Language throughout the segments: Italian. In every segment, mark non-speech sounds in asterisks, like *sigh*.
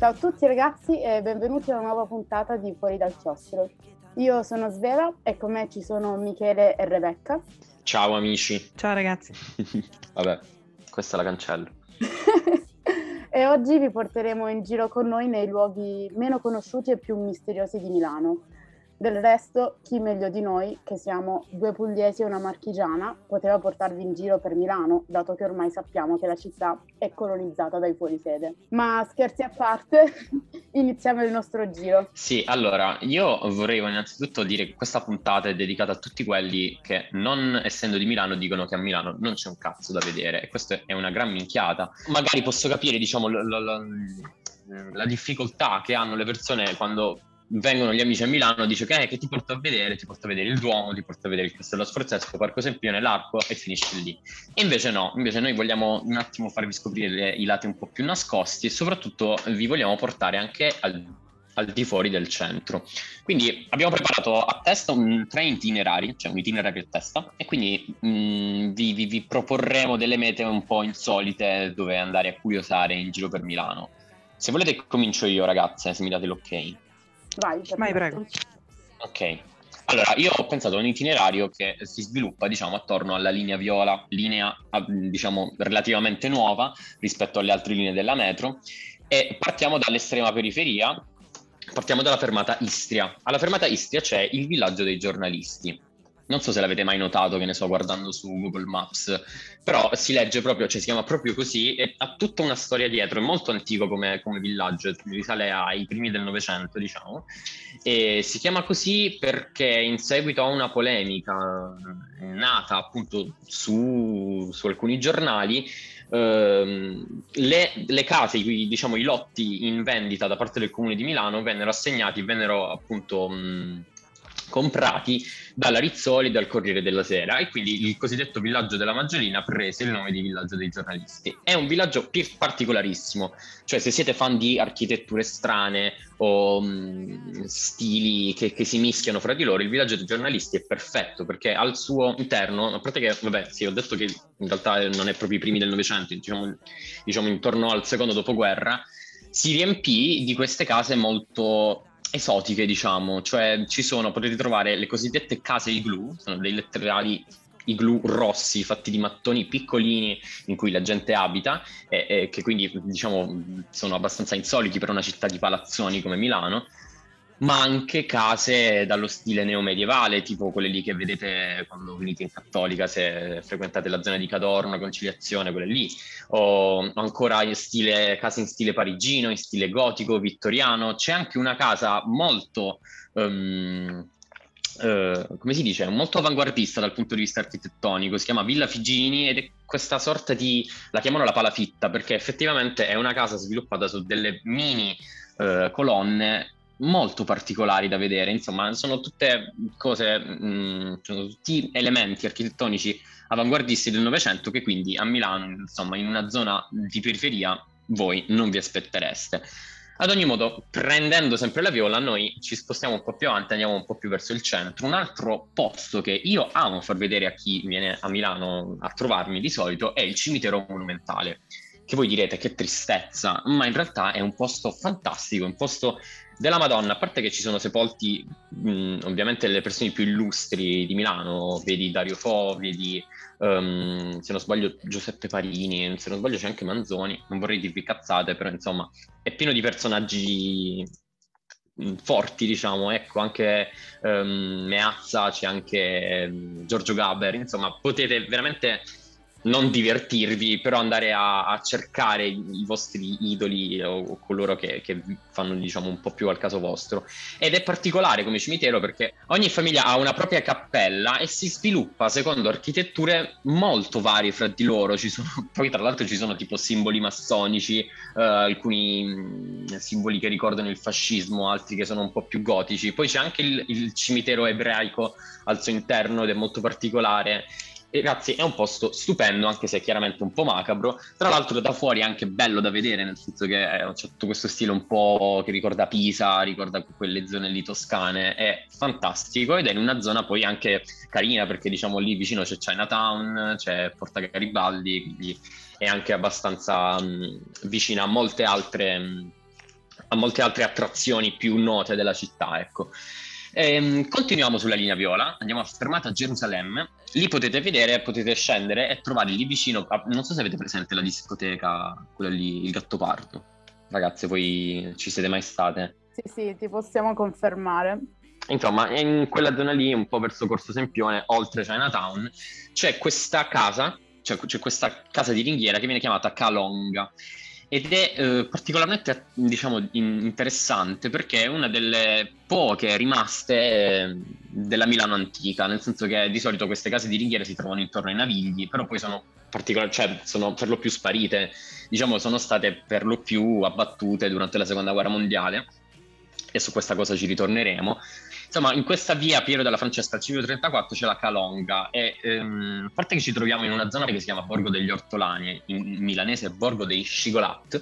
Ciao a tutti ragazzi e benvenuti a una nuova puntata di Fuori dal Chiostro. Io sono Svela e con me ci sono Michele e Rebecca. Ciao amici. Ciao ragazzi. *laughs* Vabbè, questa la cancello. *laughs* e oggi vi porteremo in giro con noi nei luoghi meno conosciuti e più misteriosi di Milano. Del resto, chi meglio di noi, che siamo due pugliesi e una marchigiana, poteva portarvi in giro per Milano, dato che ormai sappiamo che la città è colonizzata dai fuorisede. Ma scherzi a parte, *laughs* iniziamo il nostro giro. Sì, allora, io vorrei innanzitutto dire che questa puntata è dedicata a tutti quelli che, non essendo di Milano, dicono che a Milano non c'è un cazzo da vedere. E questa è una gran minchiata. Magari posso capire, diciamo, la, la, la, la difficoltà che hanno le persone quando vengono gli amici a Milano, dice che, eh, che ti porto a vedere, ti porto a vedere il Duomo, ti porto a vedere il Castello Sforzesco, Parco Sempione, l'Arco e finisce lì. E invece no, invece noi vogliamo un attimo farvi scoprire i lati un po' più nascosti e soprattutto vi vogliamo portare anche al, al di fuori del centro. Quindi abbiamo preparato a testa un, tre itinerari, cioè un itinerario a testa, e quindi mh, mm, vi, vi, vi proporremo delle mete un po' insolite dove andare a curiosare in giro per Milano. Se volete comincio io ragazze, se mi date l'ok. Vai, Vai prego. Ok. Allora, io ho pensato a un itinerario che si sviluppa, diciamo, attorno alla linea viola, linea, diciamo, relativamente nuova rispetto alle altre linee della metro, e partiamo dall'estrema periferia, partiamo dalla fermata Istria. Alla fermata Istria c'è il villaggio dei giornalisti. Non so se l'avete mai notato, che ne so, guardando su Google Maps, però si legge proprio, cioè si chiama proprio così e ha tutta una storia dietro, è molto antico come, come villaggio, risale ai primi del Novecento, diciamo, e si chiama così perché in seguito a una polemica nata appunto su, su alcuni giornali, ehm, le, le, case, i, diciamo i lotti in vendita da parte del comune di Milano vennero assegnati, vennero appunto... Mh, comprati dalla Rizzoli e dal Corriere della Sera e quindi il cosiddetto villaggio della Maggiolina prese il nome di villaggio dei giornalisti. È un villaggio particolarissimo, cioè se siete fan di architetture strane o mh, stili che, che, si mischiano fra di loro, il villaggio dei giornalisti è perfetto perché al suo interno, a parte che, vabbè, sì, ho detto che in realtà non è proprio i primi del Novecento, diciamo, diciamo intorno al secondo dopoguerra, si riempì di queste case molto esotiche, diciamo, cioè ci sono, potete trovare le cosiddette case igloo, sono dei letterali igloo rossi fatti di mattoni piccolini in cui la gente abita e, e che quindi diciamo sono abbastanza insoliti per una città di palazzoni come Milano ma anche case dallo stile neomedievale, tipo quelle lì che vedete quando venite in Cattolica, se frequentate la zona di Cadorno, Conciliazione, quelle lì, o ancora in stile, case in stile parigino, in stile gotico, vittoriano. C'è anche una casa molto... Um, Uh, come si dice, molto avanguardista dal punto di vista architettonico, si chiama Villa Figini ed è questa sorta di, la chiamano la palafitta perché effettivamente è una casa sviluppata su delle mini uh, colonne molto particolari da vedere, insomma, sono tutte cose, mh, mm, sono tutti elementi architettonici avanguardisti del Novecento che quindi a Milano, insomma, in una zona di periferia, voi non vi aspettereste. Ad ogni modo, prendendo sempre la viola, noi ci spostiamo un po' più avanti, andiamo un po' più verso il centro. Un altro posto che io amo far vedere a chi viene a Milano a trovarmi di solito è il cimitero monumentale. Che voi direte che tristezza, ma in realtà è un posto fantastico, un posto della Madonna, a parte che ci sono sepolti mh, ovviamente le persone più illustri di Milano, vedi Dario Fo, vedi um, se non sbaglio Giuseppe Parini, se non sbaglio c'è anche Manzoni, non vorrei dirvi cazzate, però insomma è pieno di personaggi forti, diciamo, ecco, anche um, Meazza, c'è anche um, Giorgio Gaber, insomma, potete veramente non divertirvi, però andare a, a cercare i vostri idoli o, o coloro che, che, fanno diciamo un po' più al caso vostro. Ed è particolare come cimitero perché ogni famiglia ha una propria cappella e si sviluppa secondo architetture molto varie fra di loro. Sono, *laughs* poi tra l'altro ci sono tipo simboli massonici, eh, alcuni mm, simboli che ricordano il fascismo, altri che sono un po' più gotici. Poi c'è anche il, il cimitero ebraico al suo interno ed è molto particolare. Ragazzi, è un posto stupendo, anche se è chiaramente un po' macabro. Tra l'altro, da fuori è anche bello da vedere, nel senso che c'è tutto questo stile un po' che ricorda Pisa, ricorda quelle zone lì toscane. È fantastico ed è in una zona poi anche carina, perché diciamo lì vicino c'è Chinatown, c'è Porta Garibaldi, quindi è anche abbastanza mh, vicina a molte altre. Mh, a molte altre attrazioni più note della città, ecco. Ehm, continuiamo sulla linea viola, andiamo a fermata Gerusalemme. Lì potete vedere, potete scendere e trovare lì vicino, a, non so se avete presente la discoteca, quella lì, il Gattopardo. Ragazze, voi ci siete mai state? Sì, sì, ti possiamo confermare. Insomma, in quella zona lì, un po' verso Corso Sempione, oltre Chinatown, c'è questa casa, cioè c'è questa casa di ringhiera che viene chiamata Calonga ed è eh, particolarmente diciamo, interessante perché è una delle poche rimaste eh, della Milano antica, nel senso che di solito queste case di ringhiere si trovano intorno ai navigli, però poi sono, particolar- cioè, sono per lo più sparite, diciamo sono state per lo più abbattute durante la seconda guerra mondiale e su questa cosa ci ritorneremo. Insomma, in questa via Piero della Francesca al Civio 34 c'è la Calonga. E ehm, a parte che ci troviamo in una zona che si chiama Borgo degli Ortolani, in milanese Borgo dei Scigolat,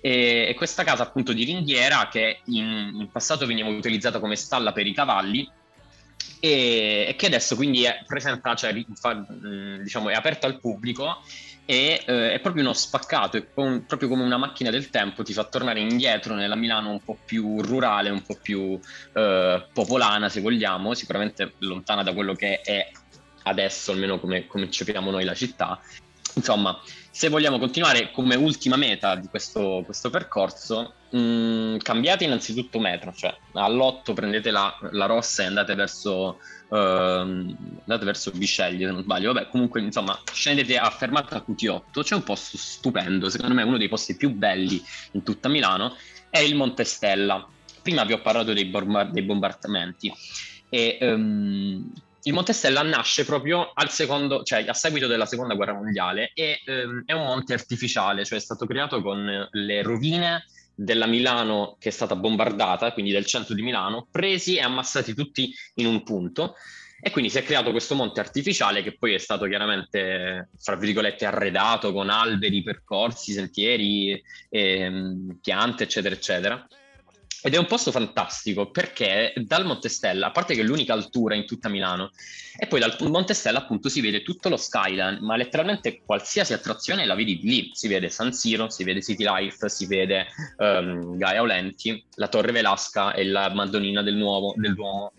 e, e questa casa appunto di ringhiera che in, in passato veniva utilizzata come stalla per i cavalli e, che adesso quindi è presentata, cioè, diciamo, è aperta al pubblico e eh, è proprio uno spaccato, è com- proprio come una macchina del tempo, ti fa tornare indietro nella Milano un po' più rurale, un po' più eh, popolana se vogliamo, sicuramente lontana da quello che è adesso, almeno come, come cepiamo noi la città. Insomma, se vogliamo continuare come ultima meta di questo, questo percorso, mh, mm, cambiate innanzitutto metro, cioè all'8 prendete la, la rossa e andate verso andate verso Bisceglie se non sbaglio. Vabbè comunque insomma scendete a fermata QT8 c'è un posto stupendo secondo me uno dei posti più belli in tutta Milano è il Monte Stella. Prima vi ho parlato dei, bombar- dei bombardamenti. E um, il Monte Stella nasce proprio secondo, cioè a seguito della seconda guerra mondiale e um, è un monte artificiale cioè è stato creato con le rovine della Milano che è stata bombardata, quindi del centro di Milano, presi e ammassati tutti in un punto. E quindi si è creato questo monte artificiale che poi è stato chiaramente, fra virgolette, arredato con alberi, percorsi, sentieri, ehm, piante, eccetera, eccetera. Ed è un posto fantastico perché dal Monte Stella, a parte che è l'unica altura in tutta Milano, e poi dal Monte Stella appunto si vede tutto lo skyline, ma letteralmente qualsiasi attrazione la vedi lì. Si vede San Siro, si vede City Life, si vede um, Gaia Olenti, la Torre Velasca e la Madonnina del, nuovo, del Duomo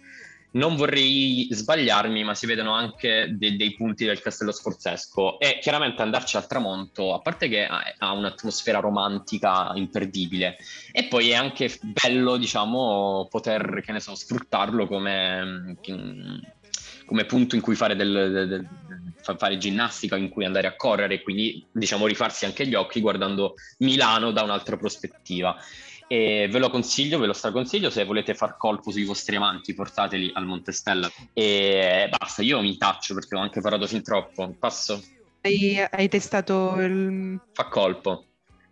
non vorrei sbagliarmi, ma si vedono anche de- dei punti del castello sforzesco e chiaramente andarci al tramonto, a parte che ha, un'atmosfera romantica imperdibile e poi è anche bello, diciamo, poter, che ne so, sfruttarlo come, come punto in cui fare, del, del, fare ginnastica, in cui andare a correre quindi, diciamo, rifarsi anche gli occhi guardando Milano da un'altra prospettiva. E ve lo consiglio, ve lo straconsiglio, se volete far colpo sui vostri amanti portateli al Montestella e basta, io mi taccio perché ho anche parlato fin troppo, passo. Hai, hai testato il... Fa colpo.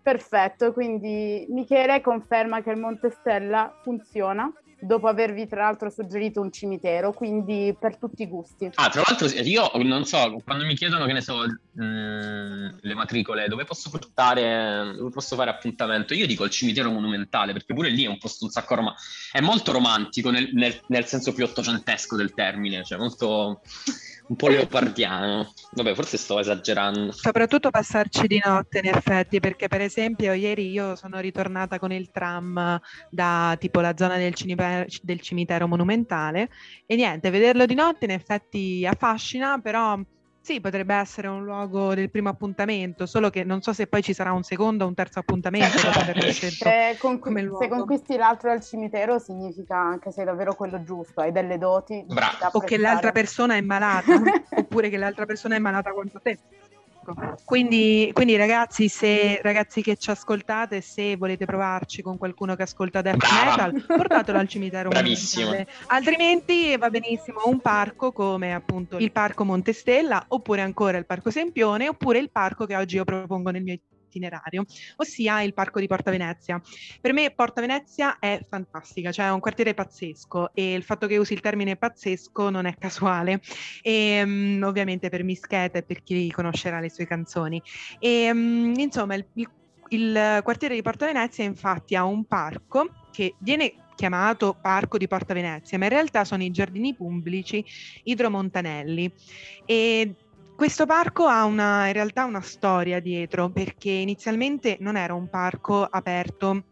Perfetto, quindi Michele conferma che il Montestella funziona dopo avervi tra l'altro suggerito un cimitero, quindi per tutti i gusti. Ah, tra l'altro io non so, quando mi chiedono che ne so mh, mm, le matricole, dove posso portare, dove posso fare appuntamento, io dico il cimitero monumentale, perché pure lì è un posto un sacco romantico, è molto romantico nel, nel, nel senso più ottocentesco del termine, cioè molto un po' leopardiano. Vabbè, forse sto esagerando. Soprattutto passarci di notte, in effetti, perché per esempio ieri io sono ritornata con il tram da tipo la zona del, cimitero, del cimitero monumentale e niente, vederlo di notte in effetti affascina, però sì, potrebbe essere un luogo del primo appuntamento, solo che non so se poi ci sarà un secondo o un terzo appuntamento dopo averlo scelto se, conqu- se conquisti l'altro al cimitero significa anche sei davvero quello giusto, hai delle doti. O che l'altra persona è malata, oppure che l'altra persona è malata quanto te. Ecco. Quindi, quindi ragazzi, se, ragazzi che ci ascoltate, se volete provarci con qualcuno che ascolta death Brava. metal, portatelo al cimitero. *laughs* Bravissimo. Altrimenti va benissimo un parco come appunto il Parco Montestella, oppure ancora il Parco Sempione, oppure il parco che oggi io propongo nel mio itinerario, ossia il Parco di Porta Venezia. Per me Porta Venezia è fantastica, cioè è un quartiere pazzesco e il fatto che usi il termine pazzesco non è casuale, e, um, ovviamente per Mischeta e per chi conoscerà le sue canzoni. E, um, insomma, il, il, il quartiere di Porta Venezia infatti ha un parco che viene chiamato Parco di Porta Venezia, ma in realtà sono i giardini pubblici idromontanelli e questo parco ha una, in realtà una storia dietro, perché inizialmente non era un parco aperto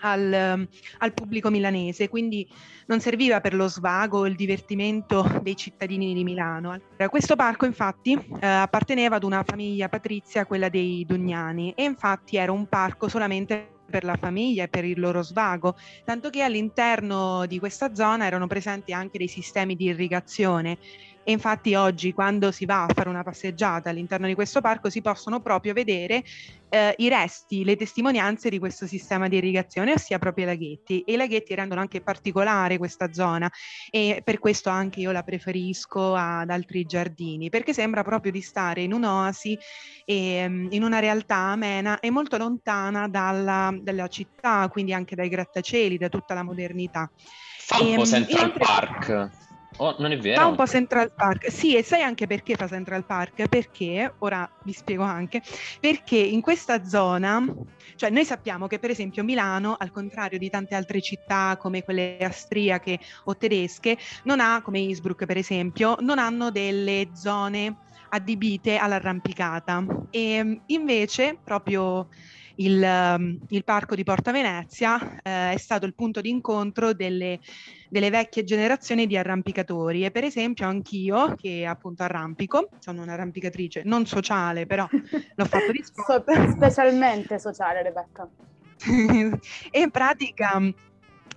al, al, pubblico milanese, quindi non serviva per lo svago o il divertimento dei cittadini di Milano. Questo parco infatti eh, apparteneva ad una famiglia patrizia, quella dei Dugnani, e infatti era un parco solamente per la famiglia e per il loro svago, tanto che all'interno di questa zona erano presenti anche dei sistemi di irrigazione e infatti oggi quando si va a fare una passeggiata all'interno di questo parco si possono proprio vedere eh, i resti, le testimonianze di questo sistema di irrigazione, ossia proprio i laghetti. E i laghetti rendono anche particolare questa zona e per questo anche io la preferisco ad altri giardini, perché sembra proprio di stare in un'oasi, e, ehm, in una realtà amena e molto lontana dalla, dalla città, quindi anche dai grattacieli, da tutta la modernità. Fa un po' ehm, Central Park. Oh, non è vero. Fa un po' Central Park. Sì, e sai anche perché fa Central Park? Perché, ora vi spiego anche, perché in questa zona, cioè noi sappiamo che per esempio Milano, al contrario di tante altre città come quelle austriache o tedesche, non ha, come Innsbruck per esempio, non hanno delle zone adibite all'arrampicata. E invece proprio il, um, il parco di Porta Venezia eh, è stato il punto di incontro delle, delle, vecchie generazioni di arrampicatori e per esempio anch'io che appunto arrampico, sono un'arrampicatrice non sociale però l'ho fatto di *laughs* sport. specialmente sociale Rebecca. *laughs* e in pratica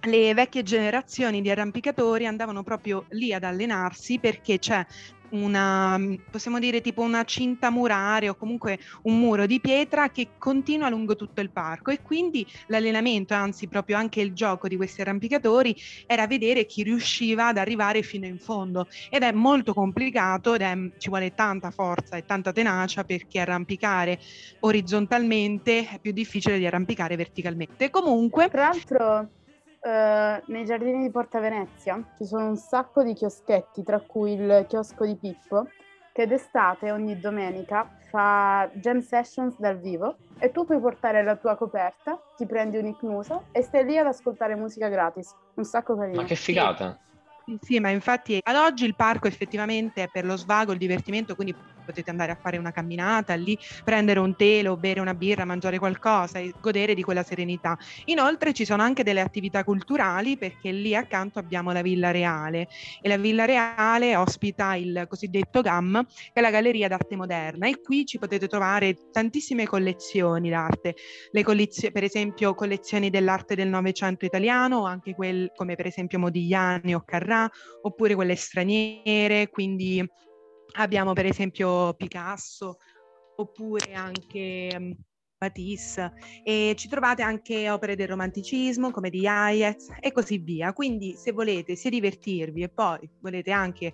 le vecchie generazioni di arrampicatori andavano proprio lì ad allenarsi perché c'è una, possiamo dire tipo una cinta muraria o comunque un muro di pietra che continua lungo tutto il parco e quindi l'allenamento, anzi proprio anche il gioco di questi arrampicatori era vedere chi riusciva ad arrivare fino in fondo ed è molto complicato ed è, ci vuole tanta forza e tanta tenacia perché arrampicare orizzontalmente è più difficile di arrampicare verticalmente. Comunque... Tra l'altro Uh, nei giardini di Porta Venezia ci sono un sacco di chioschetti, tra cui il chiosco di Pippo, che d'estate ogni domenica fa jam sessions dal vivo e tu puoi portare la tua coperta, ti prendi un'icnusa e stai lì ad ascoltare musica gratis. Un sacco carino. Ma che figata! Sì, sì, ma infatti ad oggi il parco effettivamente è per lo svago, il divertimento, quindi potete andare a fare una camminata lì, prendere un telo, bere una birra, mangiare qualcosa e godere di quella serenità. Inoltre ci sono anche delle attività culturali perché lì accanto abbiamo la Villa Reale. E la Villa Reale ospita il cosiddetto GAM, che è la Galleria d'Arte Moderna. E qui ci potete trovare tantissime collezioni d'arte, le collezio- per esempio collezioni dell'arte del Novecento italiano, anche quel, come per esempio Modigliani o Carrà, oppure quelle straniere, quindi Abbiamo per esempio Picasso oppure anche Matisse e ci trovate anche opere del romanticismo come di Hayez e così via. Quindi se volete sia divertirvi e poi volete anche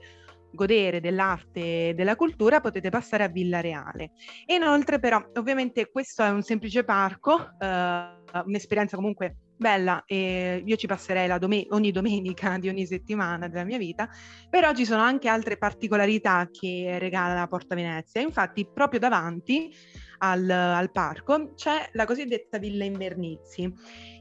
godere dell'arte e della cultura potete passare a Villa Reale. Inoltre però ovviamente questo è un semplice parco, eh, un'esperienza comunque bella e io ci passerei dom- ogni domenica di ogni settimana della mia vita, però ci sono anche altre particolarità che regala la Porta Venezia. Infatti proprio davanti al, al parco c'è la cosiddetta Villa Invernizi.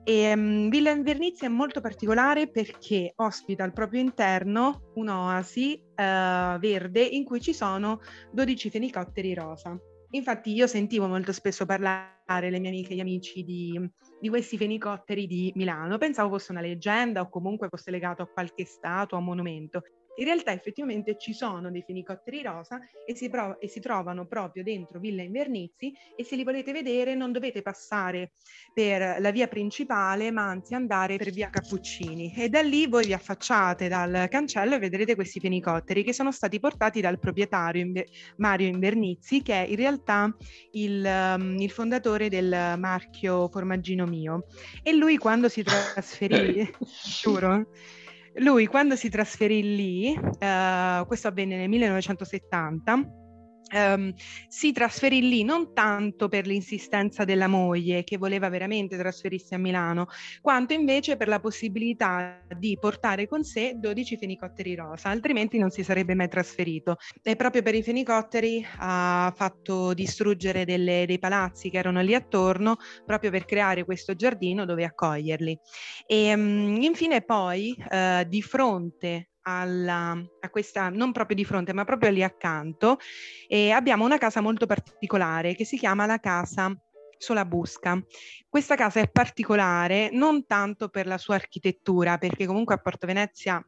E, um, Villa Invernizi è molto particolare perché ospita al proprio interno un'oasi uh, verde in cui ci sono 12 fenicotteri rosa. Infatti io sentivo molto spesso parlare le mie amiche e gli amici di, di, questi fenicotteri di Milano, pensavo fosse una leggenda o comunque fosse legato a qualche statua o monumento. In realtà effettivamente ci sono dei fenicotteri rosa e si, prov- e si, trovano proprio dentro Villa Invernizi e se li volete vedere non dovete passare per la via principale ma anzi andare per via Cappuccini. E da lì voi vi affacciate dal cancello e vedrete questi fenicotteri che sono stati portati dal proprietario Inver- Mario Invernizi che è in realtà il, um, il fondatore del marchio Formaggino Mio. E lui quando si trasferì, *laughs* giuro, lui quando si trasferì lì, eh, questo avvenne nel 1970, Um, si trasferì lì non tanto per l'insistenza della moglie che voleva veramente trasferirsi a Milano, quanto invece per la possibilità di portare con sé 12 fenicotteri rosa, altrimenti non si sarebbe mai trasferito. E proprio per i fenicotteri ha fatto distruggere delle, dei palazzi che erano lì attorno proprio per creare questo giardino dove accoglierli. E um, infine poi uh, di fronte alla, a questa, non proprio di fronte, ma proprio lì accanto, e abbiamo una casa molto particolare che si chiama la casa sulla Busca. Questa casa è particolare non tanto per la sua architettura, perché comunque a Porto Venezia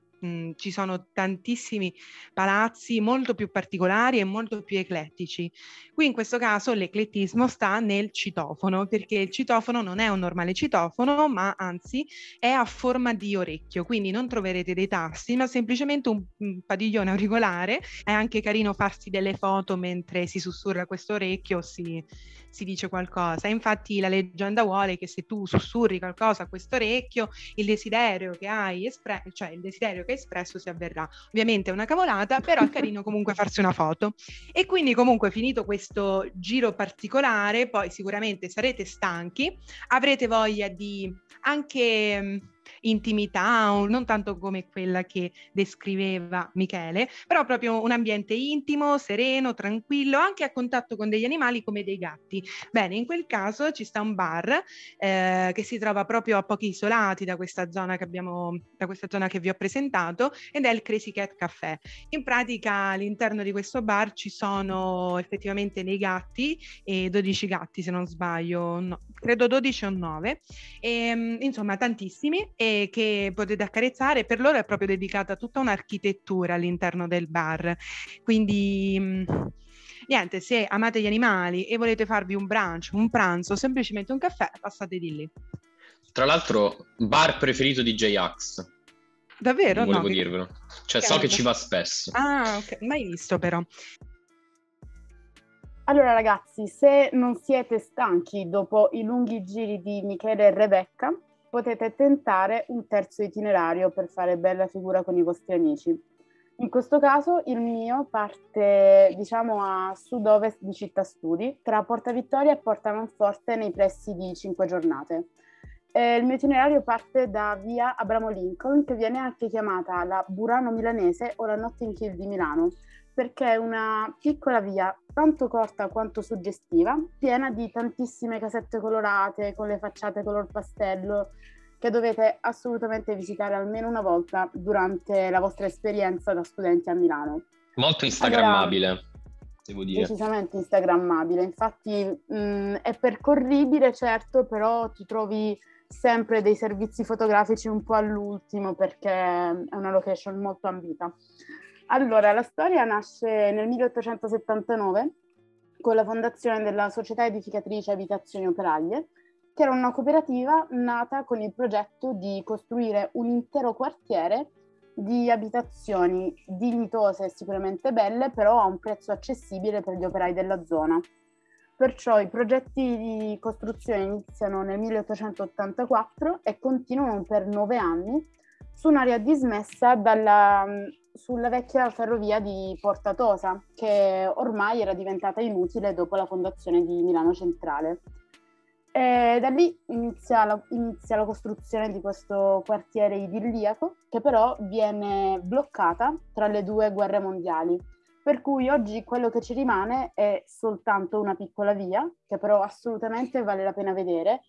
ci sono tantissimi palazzi molto più particolari e molto più eclettici. Qui in questo caso l'eclettismo sta nel citofono, perché il citofono non è un normale citofono, ma anzi è a forma di orecchio, quindi non troverete dei tasti, ma semplicemente un, un padiglione auricolare. È anche carino farsi delle foto mentre si sussurra questo orecchio, si, si dice qualcosa. Infatti la leggenda vuole che se tu sussurri qualcosa a questo orecchio, il desiderio che hai espresso, cioè il desiderio che espresso si avverrà. Ovviamente è una cavolata, però è carino comunque farsi una foto. E quindi comunque finito questo giro particolare, poi sicuramente sarete stanchi, avrete voglia di anche intimità, non tanto come quella che descriveva Michele, però proprio un ambiente intimo, sereno, tranquillo, anche a contatto con degli animali come dei gatti. Bene, in quel caso ci sta un bar eh, che si trova proprio a pochi isolati da questa zona che abbiamo, da questa zona che vi ho presentato ed è il Crazy Cat Café. In pratica all'interno di questo bar ci sono effettivamente dei gatti e 12 gatti se non sbaglio, no, credo 12 o 9, e, ehm, insomma tantissimi e che potete accarezzare. Per loro è proprio dedicata tutta un'architettura all'interno del bar. Quindi mm, niente, se amate gli animali e volete farvi un brunch, un pranzo, semplicemente un caffè, passate di lì. Tra l'altro, bar preferito di J-Ax. Davvero? Volevo no, dirvelo. Cioè, so che ci va spesso. Ah, ok, mai visto però. Allora ragazzi, se non siete stanchi dopo i lunghi giri di Michele e Rebecca, potete tentare un terzo itinerario per fare bella figura con i vostri amici. In questo caso il mio parte diciamo a sud-ovest di Città Studi, tra Porta Vittoria e Porta Manforte nei pressi di cinque giornate. E il mio itinerario parte da via Abramo Lincoln, che viene anche chiamata la Burano Milanese o la Notting Hill di Milano, perché è una piccola via tanto corta quanto suggestiva, piena di tantissime casette colorate con le facciate color pastello che dovete assolutamente visitare almeno una volta durante la vostra esperienza da studenti a Milano. Molto instagrammabile. Allora, devo dire. Decisamente instagrammabile, infatti mh, è percorribile certo, però ti trovi sempre dei servizi fotografici un po' all'ultimo perché è una location molto ambita. Allora, la storia nasce nel 1879 con la fondazione della Società Edificatrice Abitazioni Operaie, che era una cooperativa nata con il progetto di costruire un intero quartiere di abitazioni dignitose e sicuramente belle, però a un prezzo accessibile per gli operai della zona. Perciò i progetti di costruzione iniziano nel 1884 e continuano per nove anni su un'area dismessa dalla sulla vecchia ferrovia di Porta Tosa, che ormai era diventata inutile dopo la fondazione di Milano Centrale. E da lì inizia la, inizia la costruzione di questo quartiere idilliaco, che però viene bloccata tra le due guerre mondiali. Per cui oggi quello che ci rimane è soltanto una piccola via, che però assolutamente vale la pena vedere,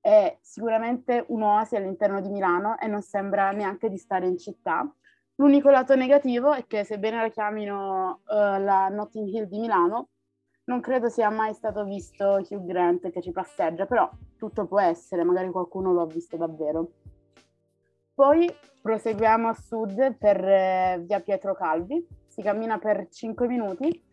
è sicuramente un'oasi all'interno di Milano e non sembra neanche di stare in città, L'unico lato negativo è che, sebbene la chiamino uh, la Notting Hill di Milano, non credo sia mai stato visto Hugh Grant che ci passeggia, però tutto può essere, magari qualcuno lo ha visto davvero. Poi proseguiamo a sud per eh, via Pietro Calvi, si cammina per 5 minuti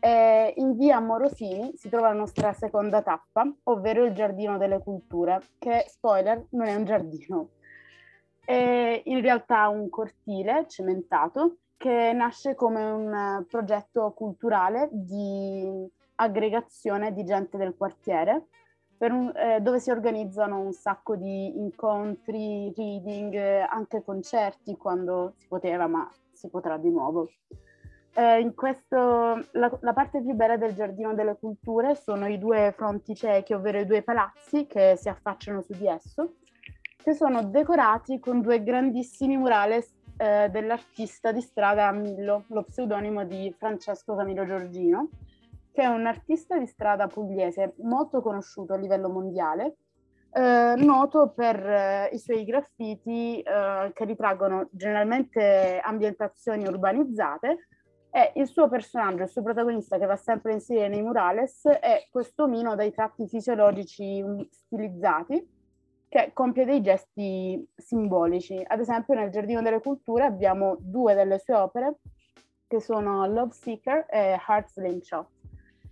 e in via Morosini si trova la nostra seconda tappa, ovvero il Giardino delle Culture, che, spoiler, non è un giardino, è in realtà un cortile cementato che nasce come un progetto culturale di aggregazione di gente del quartiere, un, eh, dove si organizzano un sacco di incontri, reading, anche concerti quando si poteva, ma si potrà di nuovo. Eh, questo, la, la, parte più bella del Giardino delle Culture sono i due fronti ciechi, ovvero i due palazzi che si affacciano su di esso, che sono decorati con due grandissimi murales eh, dell'artista di strada Millo, lo pseudonimo di Francesco Camillo Giorgino, che è un artista di strada pugliese molto conosciuto a livello mondiale, eh, noto per eh, i suoi graffiti eh, che ritraggono generalmente ambientazioni urbanizzate, E il suo personaggio, il suo protagonista che va sempre a inserire nei murales è questo omino dai tratti fisiologici stilizzati che compie dei gesti simbolici. Ad esempio nel Giardino delle Culture abbiamo due delle sue opere che sono Love Seeker e Heart Slingshot.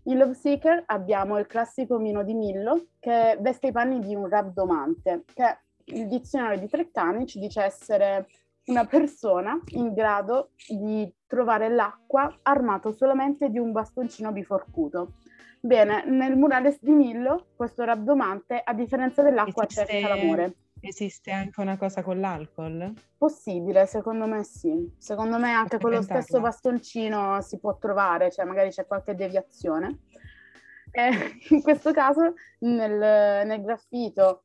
In Love Seeker abbiamo il classico omino di Millo che veste i panni di un rabdomante, che il dizionario di Treccani ci dice essere una persona in grado di trovare l'acqua armato solamente di un bastoncino biforcuto. Bene, nel murales di Millo, questo rabdomante, a differenza dell'acqua, Esiste... cerca l'amore. Esiste anche una cosa con l'alcol? Possibile, secondo me sì. Secondo me anche con lo stesso bastoncino si può trovare, cioè magari c'è qualche deviazione. Eh, *laughs* in questo caso nel, nel graffito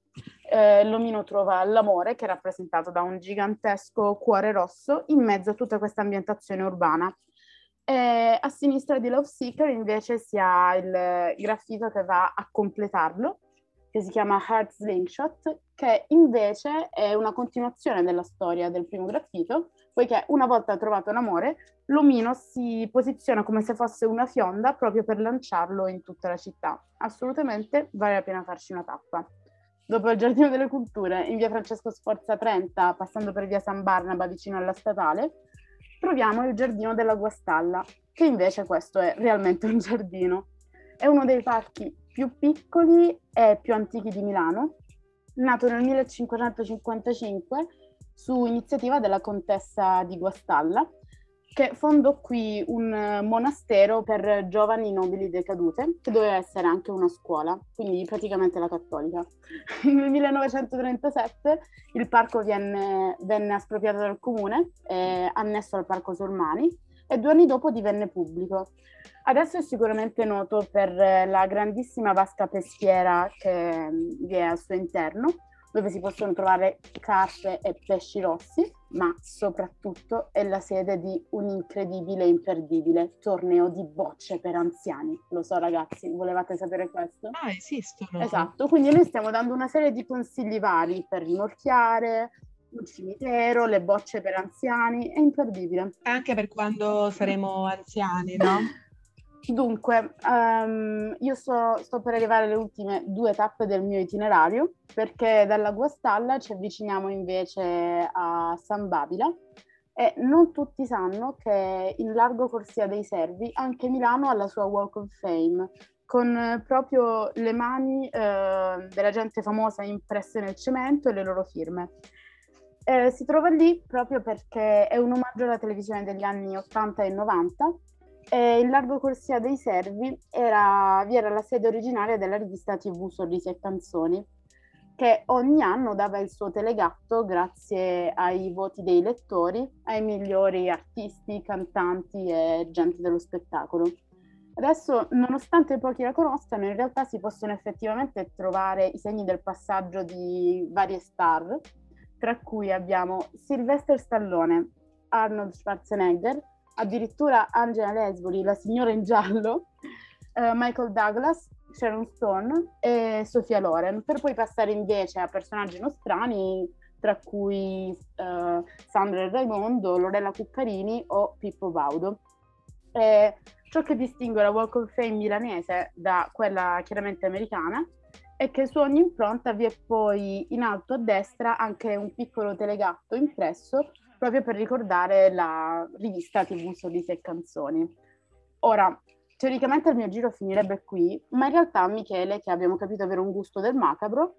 eh, l'omino trova l'amore che è rappresentato da un gigantesco cuore rosso in mezzo a tutta questa ambientazione urbana. E a sinistra di Love Seeker invece si ha il graffito che va a completarlo che si chiama Heart Slingshot, che invece è una continuazione della storia del primo graffito, poiché una volta trovato l'amore, l'omino si posiziona come se fosse una fionda proprio per lanciarlo in tutta la città. Assolutamente vale la pena farci una tappa. Dopo il Giardino delle Culture, in via Francesco Sforza 30, passando per via San Barnaba vicino alla statale, troviamo il Giardino della Guastalla, che invece questo è realmente un giardino. È uno dei parchi più piccoli e più antichi di Milano, nato nel 1555 su iniziativa della contessa di Guastalla, che fondò qui un monastero per giovani nobili decadute, che doveva essere anche una scuola, quindi praticamente la cattolica. *laughs* Nel 1937 il parco viene, venne espropriato dal comune, eh, annesso al Parco Sormani, e due anni dopo divenne pubblico. Adesso è sicuramente noto per la grandissima vasca peschiera che vi è al suo interno, dove si possono trovare carpe e pesci rossi, ma soprattutto è la sede di un incredibile e imperdibile torneo di bocce per anziani. Lo so ragazzi, volevate sapere questo? Ah, esistono. Esatto, quindi noi stiamo dando una serie di consigli vari per rimorchiare, un cimitero, le bocce per anziani, è imperdibile. Anche per quando saremo anziani, no? *laughs* Dunque, um, io so, sto per arrivare alle ultime due tappe del mio itinerario perché dalla Guastalla ci avviciniamo invece a San Babila e non tutti sanno che in largo Corsia dei Servi anche Milano ha la sua Walk of Fame con proprio le mani eh, della gente famosa impresse nel cemento e le loro firme. Eh, si trova lì proprio perché è un omaggio alla televisione degli anni 80 e 90 e il Largo Corsia dei Servi era, vi era la sede originaria della rivista TV Sorrisi e Canzoni, che ogni anno dava il suo telegatto grazie ai voti dei lettori ai migliori artisti, cantanti e gente dello spettacolo. Adesso, nonostante pochi la conoscano, in realtà si possono effettivamente trovare i segni del passaggio di varie star, tra cui abbiamo Sylvester Stallone, Arnold Schwarzenegger, addirittura Angela Lesbury, la signora in giallo, uh, Michael Douglas, Sharon Stone e Sofia Loren, per poi passare invece a personaggi nostrani, tra cui uh, Sandra Raimondo, Lorella Cuccarini o Pippo Baudo. E ciò che distingue la Walk of Fame milanese da quella chiaramente americana è che su ogni impronta vi è poi in alto a destra anche un piccolo telegatto impresso proprio per ricordare la rivista TV Sorrisi e Canzoni. Ora, teoricamente il mio giro finirebbe qui, ma in realtà Michele, che abbiamo capito avere un gusto del macabro,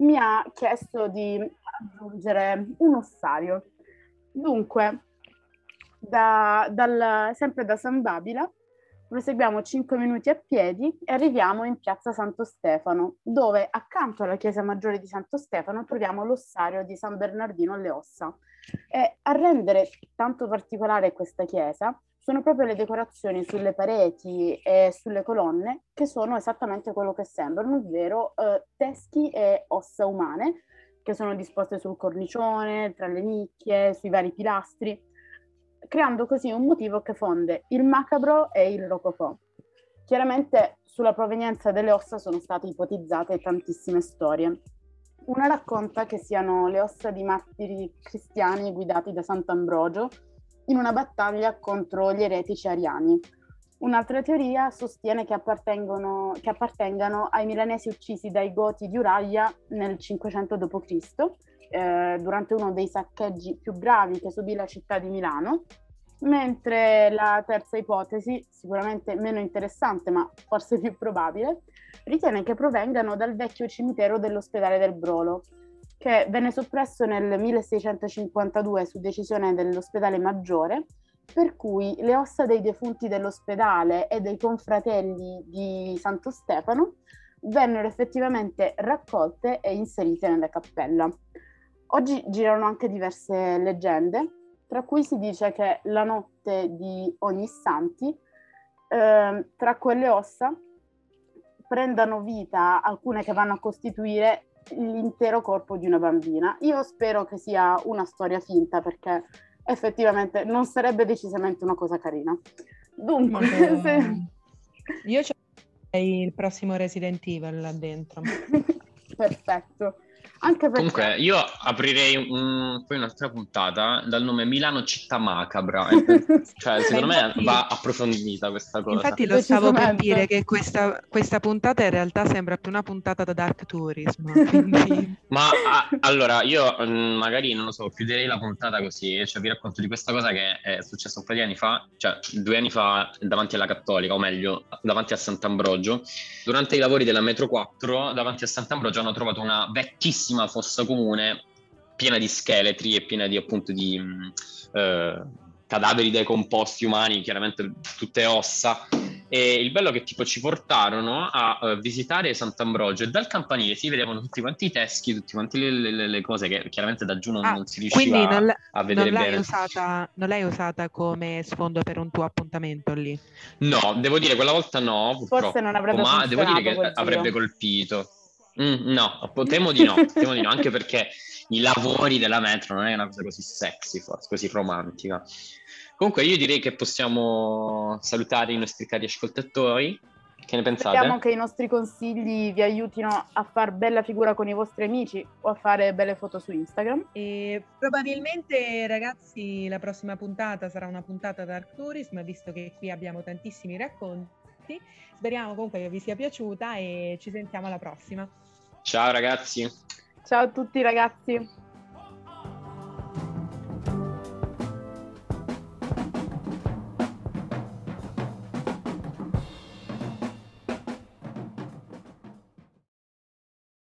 mi ha chiesto di aggiungere un ossario. Dunque, da, dal, sempre da San Babila, proseguiamo 5 minuti a piedi e arriviamo in piazza Santo Stefano, dove accanto alla chiesa maggiore di Santo Stefano troviamo l'ossario di San Bernardino alle Ossa, e a rendere tanto particolare questa chiesa sono proprio le decorazioni sulle pareti e sulle colonne che sono esattamente quello che sembrano, ovvero eh, teschi e ossa umane che sono disposte sul cornicione, tra le nicchie, sui vari pilastri, creando così un motivo che fonde il macabro e il rococò. Chiaramente sulla provenienza delle ossa sono state ipotizzate tantissime storie. Una racconta che siano le ossa di martiri cristiani guidati da Sant'Ambrogio, in una battaglia contro gli eretici ariani. Un'altra teoria sostiene che, che appartengano ai milanesi uccisi dai Goti di Uraia nel 500 d.C., eh, durante uno dei saccheggi più gravi che subì la città di Milano, mentre la terza ipotesi, sicuramente meno interessante ma forse più probabile, ritiene che provengano dal vecchio cimitero dell'ospedale del Brolo, che venne soppresso nel 1652 su decisione dell'ospedale maggiore, per cui le ossa dei defunti dell'ospedale e dei confratelli di Santo Stefano vennero effettivamente raccolte e inserite nella cappella. Oggi girano anche diverse leggende, tra cui si dice che la notte di ogni santi, eh, tra quelle ossa, prendano vita alcune che vanno a costituire l'intero corpo di una bambina. Io spero che sia una storia finta perché effettivamente non sarebbe decisamente una cosa carina. Dunque, se... io c'è il prossimo Resident Evil là dentro. *laughs* Perfetto. Anche perché... Comunque, io aprirei un, poi un'altra puntata dal nome Milano Città Macabra. *laughs* cioè, secondo me va approfondita questa cosa. Infatti, lo stavo per dire che questa, questa, puntata in realtà sembra più una puntata da Dark Tourism. Quindi... *laughs* Ma a, allora, io mm, magari non lo so, chiuderei la puntata così. Cioè, vi racconto di questa cosa che è successa un po' di anni fa, cioè due anni fa, davanti alla Cattolica, o meglio, davanti a Sant'Ambrogio. Durante i lavori della metro 4, davanti a Sant'Ambrogio, hanno trovato una vecchissima grandissima fossa comune piena di scheletri e piena di appunto di mm, eh, cadaveri decomposti umani, chiaramente tutte ossa. E il bello è che tipo ci portarono a uh, visitare Sant'Ambrogio e dal campanile si vedevano tutti quanti i teschi, tutti quanti le, le, le cose che chiaramente da giù non, ah, non si riusciva non a vedere non bene. Usata, non l'hai usata come sfondo per un tuo appuntamento lì? No, devo dire quella volta no, purtroppo, Forse non avrebbe ma devo dire che avrebbe colpito. Mm, no, temo di no, temo di no, anche perché i lavori della metro non è una cosa così sexy, forse, così romantica. Comunque io direi che possiamo salutare i nostri cari ascoltatori. Che ne pensate? Speriamo che i nostri consigli vi aiutino a far bella figura con i vostri amici o a fare belle foto su Instagram. E probabilmente, ragazzi, la prossima puntata sarà una puntata Dark Tourism, visto che qui abbiamo tantissimi racconti. Speriamo comunque che vi sia piaciuta e ci sentiamo alla prossima. Ciao ragazzi. Ciao a tutti ragazzi.